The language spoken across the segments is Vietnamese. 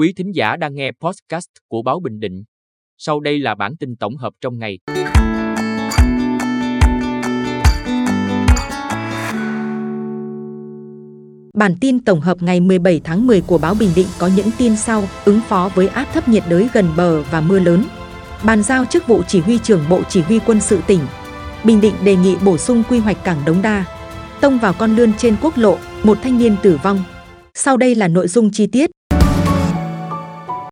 Quý thính giả đang nghe podcast của Báo Bình Định. Sau đây là bản tin tổng hợp trong ngày. Bản tin tổng hợp ngày 17 tháng 10 của báo Bình Định có những tin sau, ứng phó với áp thấp nhiệt đới gần bờ và mưa lớn. Bàn giao chức vụ chỉ huy trưởng Bộ Chỉ huy quân sự tỉnh. Bình Định đề nghị bổ sung quy hoạch cảng Đống Đa. Tông vào con lươn trên quốc lộ, một thanh niên tử vong. Sau đây là nội dung chi tiết.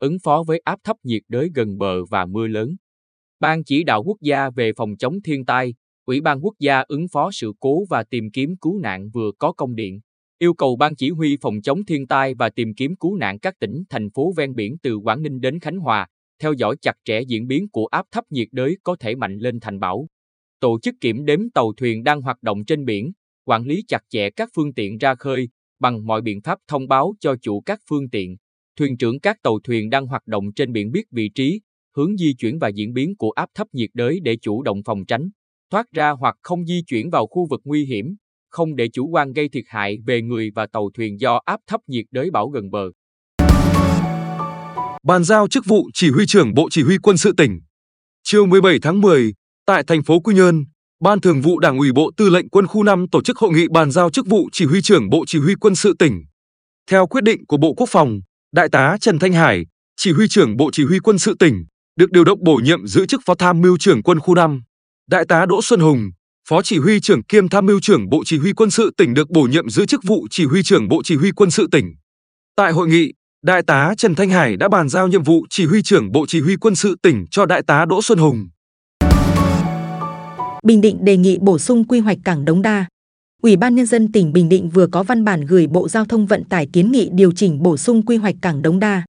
Ứng phó với áp thấp nhiệt đới gần bờ và mưa lớn. Ban chỉ đạo quốc gia về phòng chống thiên tai, Ủy ban quốc gia ứng phó sự cố và tìm kiếm cứu nạn vừa có công điện yêu cầu Ban Chỉ huy phòng chống thiên tai và tìm kiếm cứu nạn các tỉnh, thành phố ven biển từ Quảng Ninh đến Khánh Hòa, theo dõi chặt chẽ diễn biến của áp thấp nhiệt đới có thể mạnh lên thành bão. Tổ chức kiểm đếm tàu thuyền đang hoạt động trên biển, quản lý chặt chẽ các phương tiện ra khơi bằng mọi biện pháp thông báo cho chủ các phương tiện. Thuyền trưởng các tàu thuyền đang hoạt động trên biển biết vị trí, hướng di chuyển và diễn biến của áp thấp nhiệt đới để chủ động phòng tránh, thoát ra hoặc không di chuyển vào khu vực nguy hiểm, không để chủ quan gây thiệt hại về người và tàu thuyền do áp thấp nhiệt đới bão gần bờ. Bàn giao chức vụ chỉ huy trưởng Bộ Chỉ huy quân sự tỉnh. Chiều 17 tháng 10, tại thành phố Quy Nhơn, Ban Thường vụ Đảng ủy Bộ Tư lệnh Quân khu 5 tổ chức hội nghị bàn giao chức vụ chỉ huy trưởng Bộ Chỉ huy quân sự tỉnh. Theo quyết định của Bộ Quốc phòng, Đại tá Trần Thanh Hải, chỉ huy trưởng Bộ Chỉ huy quân sự tỉnh, được điều động bổ nhiệm giữ chức Phó Tham mưu trưởng Quân khu 5. Đại tá Đỗ Xuân Hùng, Phó Chỉ huy trưởng kiêm Tham mưu trưởng Bộ Chỉ huy quân sự tỉnh được bổ nhiệm giữ chức vụ Chỉ huy trưởng Bộ Chỉ huy quân sự tỉnh. Tại hội nghị, Đại tá Trần Thanh Hải đã bàn giao nhiệm vụ Chỉ huy trưởng Bộ Chỉ huy quân sự tỉnh cho Đại tá Đỗ Xuân Hùng. Bình Định đề nghị bổ sung quy hoạch cảng Đống Đa. Ủy ban Nhân dân tỉnh Bình Định vừa có văn bản gửi Bộ Giao thông Vận tải kiến nghị điều chỉnh bổ sung quy hoạch cảng Đống Đa.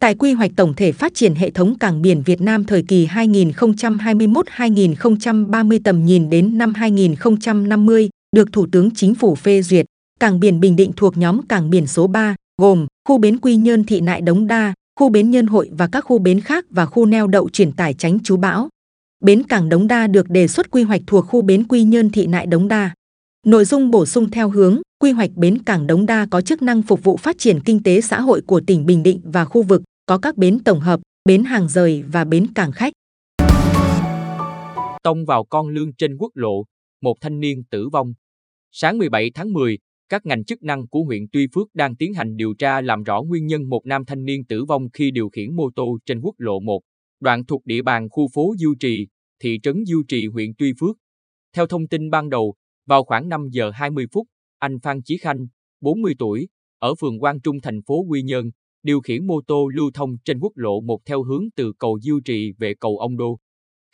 Tại quy hoạch tổng thể phát triển hệ thống cảng biển Việt Nam thời kỳ 2021-2030 tầm nhìn đến năm 2050, được Thủ tướng Chính phủ phê duyệt, cảng biển Bình Định thuộc nhóm cảng biển số 3, gồm khu bến Quy Nhơn Thị Nại Đống Đa, khu bến Nhân Hội và các khu bến khác và khu neo đậu chuyển tải tránh chú bão. Bến cảng Đống Đa được đề xuất quy hoạch thuộc khu bến Quy Nhơn Thị Nại Đống Đa. Nội dung bổ sung theo hướng, quy hoạch bến cảng Đống Đa có chức năng phục vụ phát triển kinh tế xã hội của tỉnh Bình Định và khu vực, có các bến tổng hợp, bến hàng rời và bến cảng khách. Tông vào con lương trên quốc lộ, một thanh niên tử vong. Sáng 17 tháng 10, các ngành chức năng của huyện Tuy Phước đang tiến hành điều tra làm rõ nguyên nhân một nam thanh niên tử vong khi điều khiển mô tô trên quốc lộ 1, đoạn thuộc địa bàn khu phố Du Trì, thị trấn Du Trì huyện Tuy Phước. Theo thông tin ban đầu, vào khoảng 5 giờ 20 phút, anh Phan Chí Khanh, 40 tuổi, ở phường Quang Trung thành phố Quy Nhơn, điều khiển mô tô lưu thông trên quốc lộ một theo hướng từ cầu Diêu Trì về cầu Ông Đô.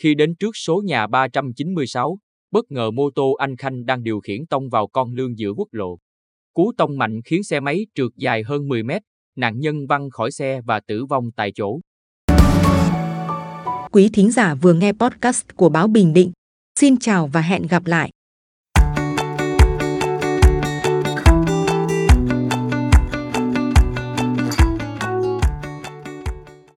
Khi đến trước số nhà 396, bất ngờ mô tô anh Khanh đang điều khiển tông vào con lương giữa quốc lộ. Cú tông mạnh khiến xe máy trượt dài hơn 10 mét, nạn nhân văng khỏi xe và tử vong tại chỗ. Quý thính giả vừa nghe podcast của báo Bình Định. Xin chào và hẹn gặp lại.